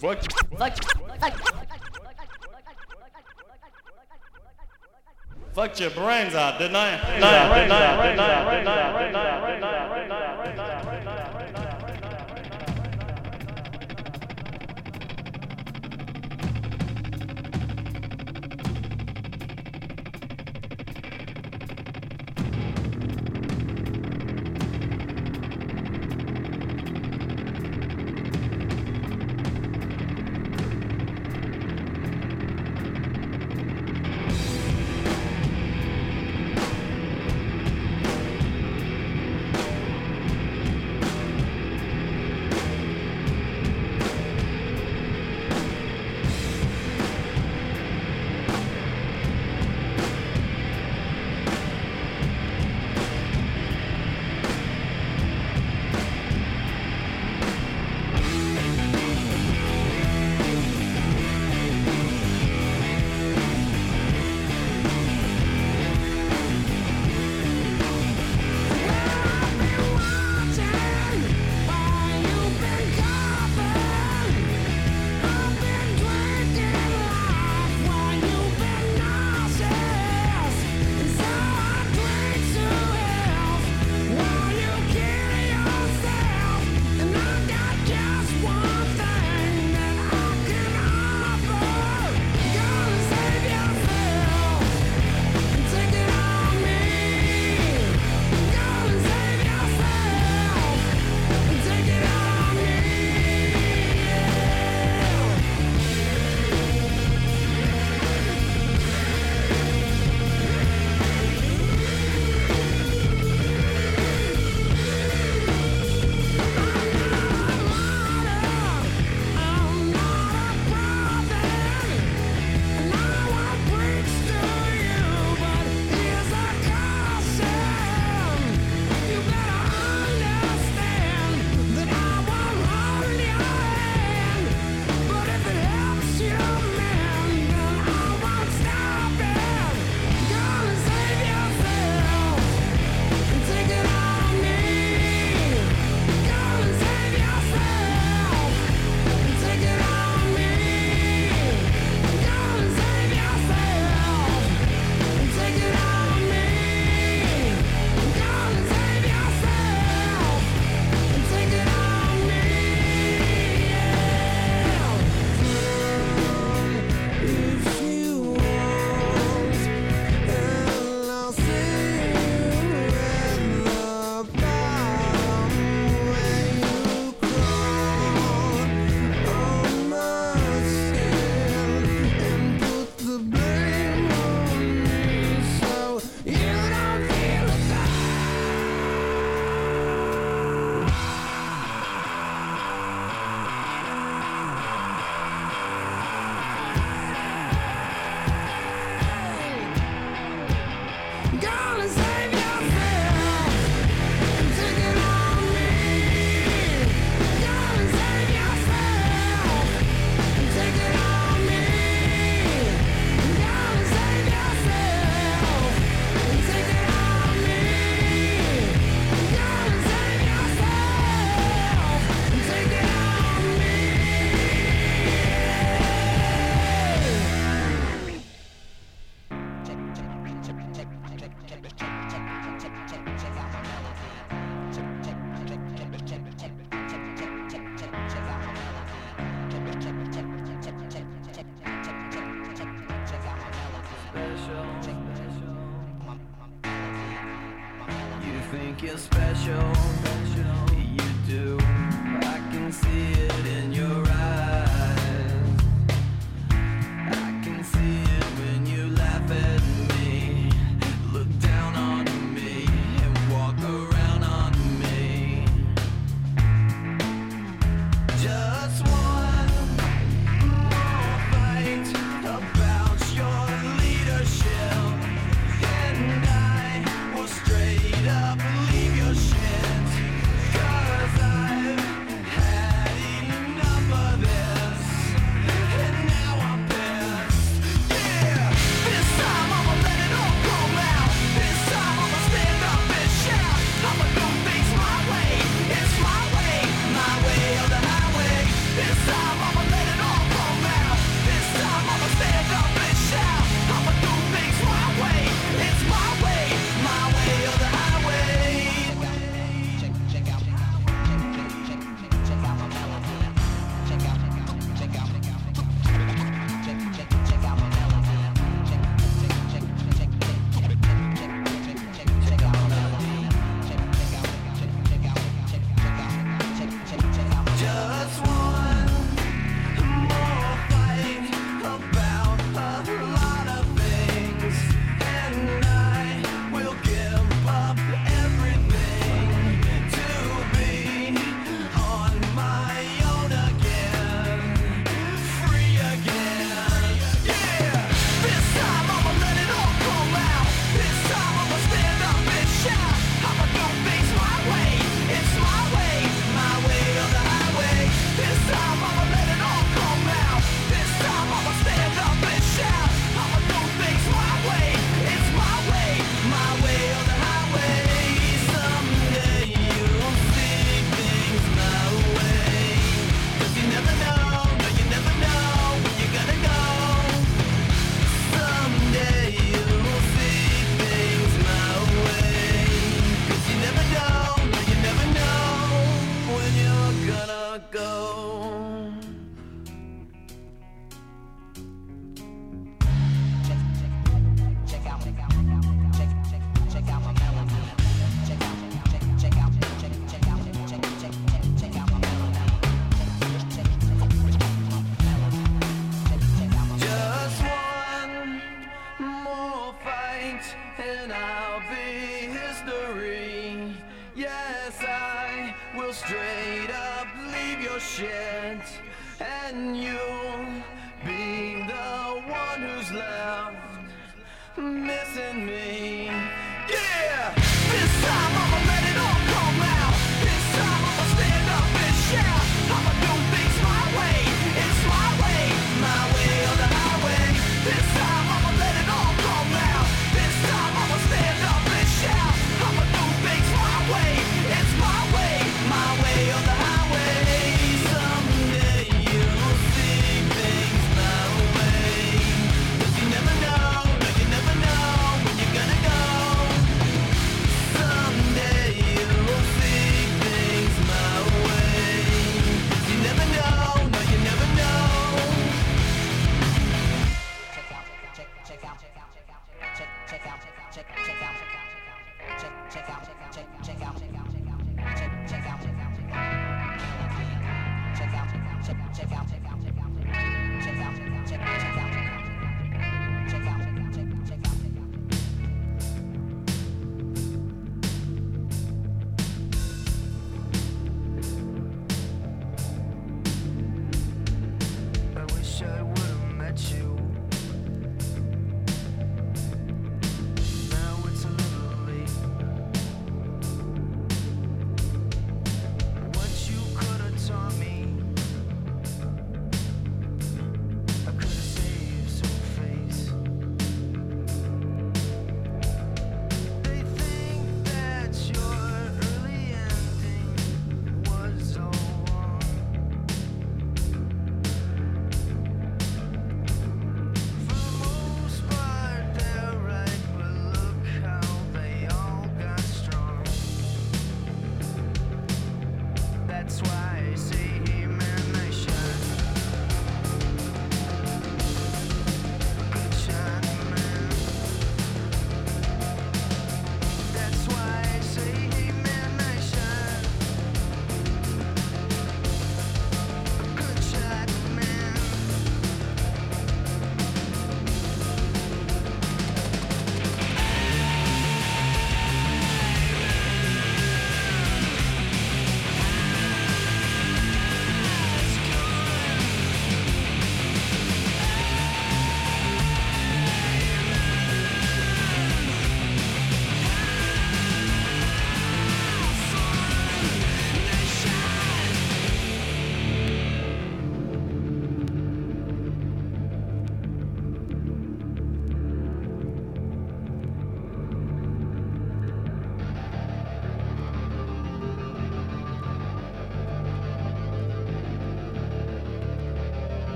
Fuck. Fuck. Fucked your brains out, didn't I? think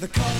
The cult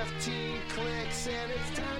15 clicks and it's time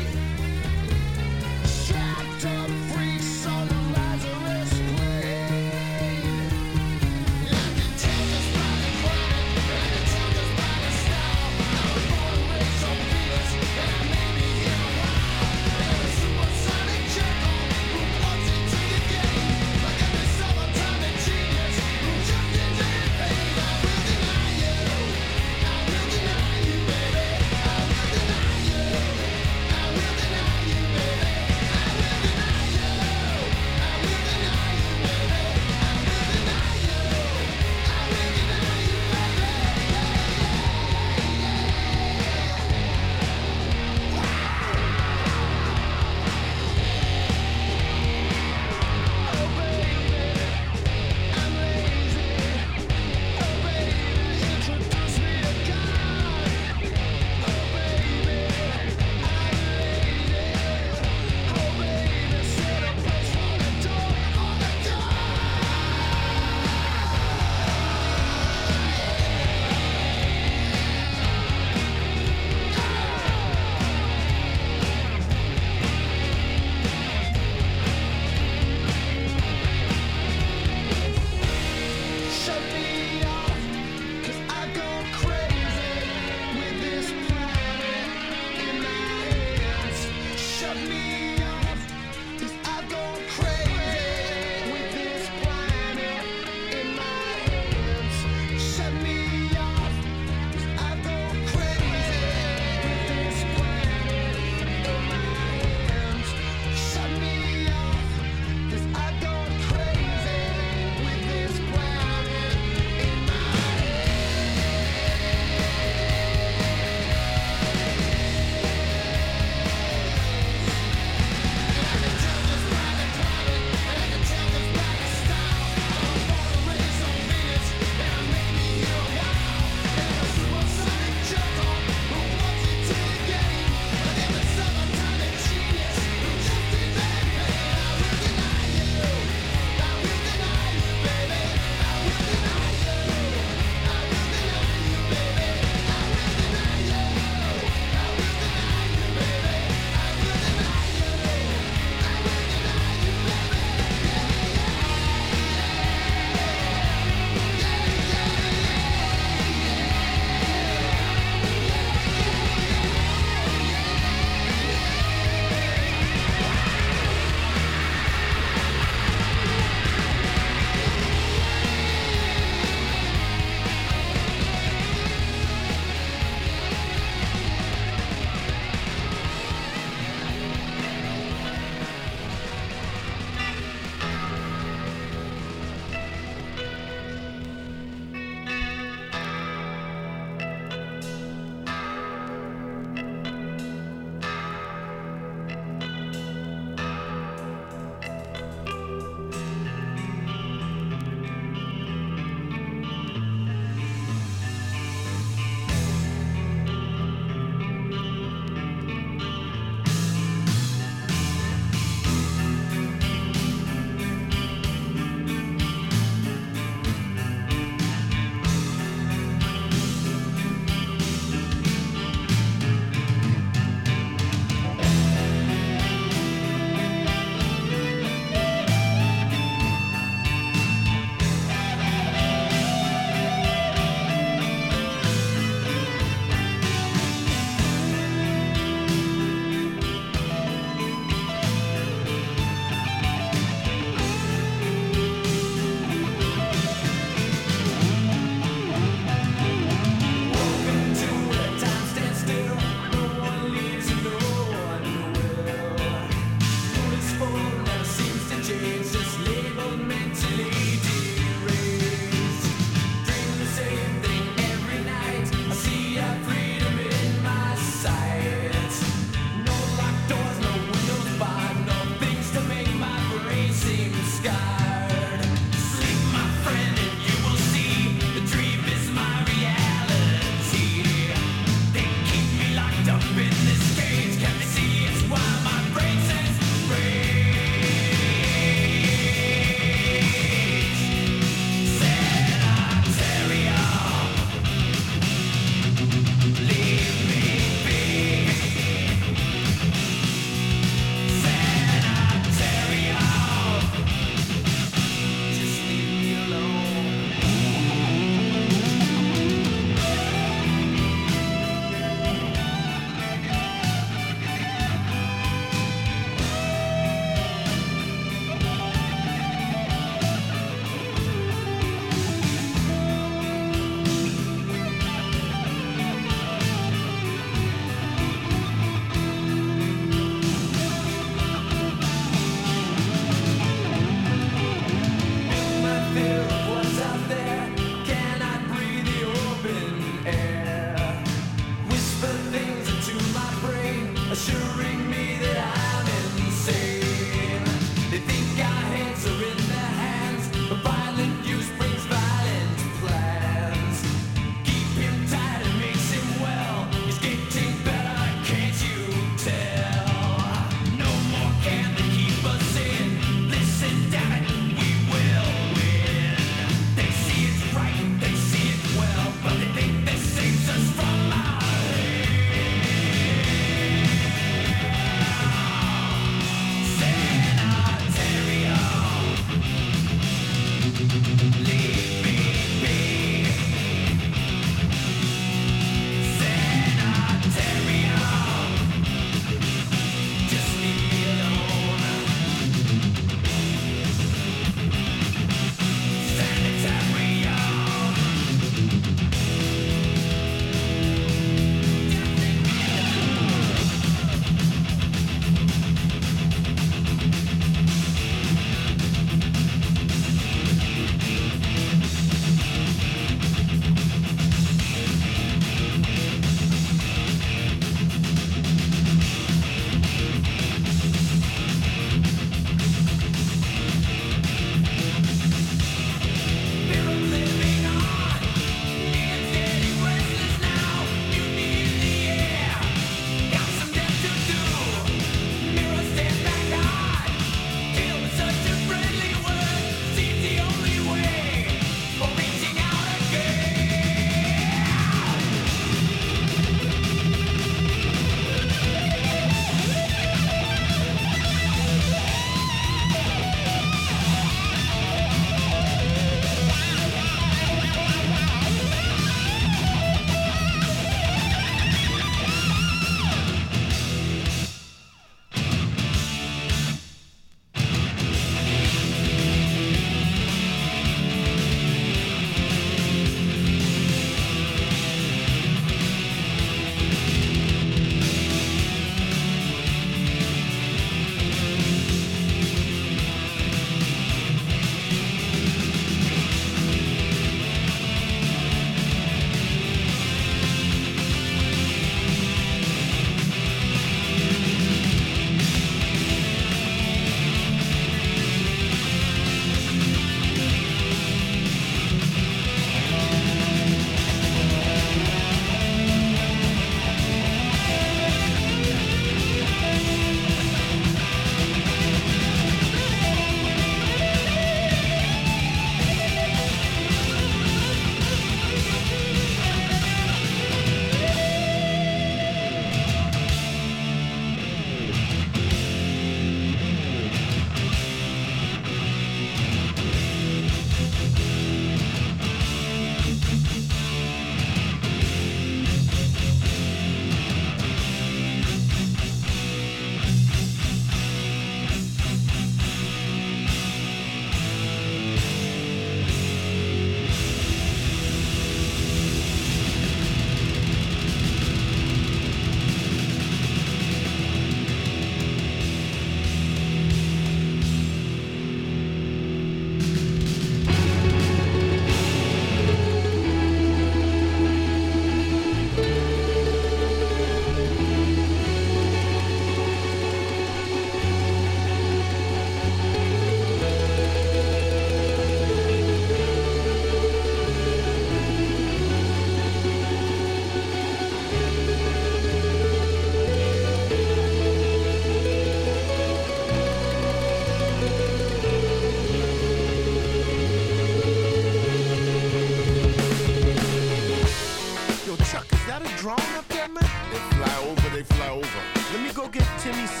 to me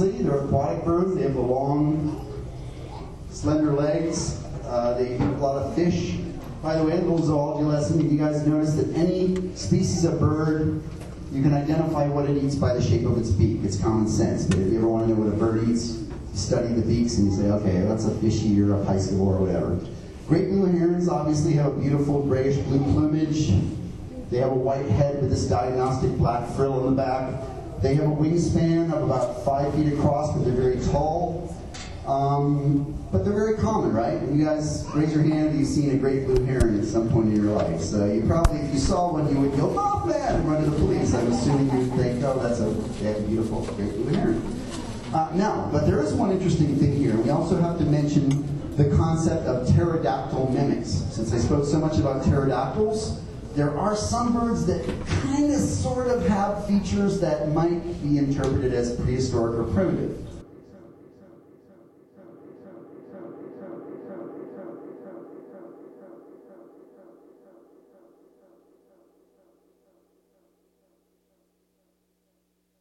They're aquatic birds. They have the long, slender legs. Uh, they eat a lot of fish. By the way, a little zoology lesson. If you guys notice that any species of bird, you can identify what it eats by the shape of its beak. It's common sense. But if you ever want to know what a bird eats, you study the beaks and you say, okay, that's a fishy or a piscivore or whatever. Great blue herons obviously have a beautiful grayish blue plumage. They have a white head with this diagnostic black frill in the back. They have a wingspan of about five feet across, but they're very tall. Um, but they're very common, right? You guys raise your hand if you've seen a great blue heron at some point in your life. So you probably, if you saw one, you would go, "Oh man!" and run to the police. I'm assuming you'd think, "Oh, that's a, that's beautiful, great blue heron." Uh, now, but there is one interesting thing here. We also have to mention the concept of pterodactyl mimics. Since I spoke so much about pterodactyls, there are some birds that kind of sort of have features that might be interpreted as prehistoric or primitive.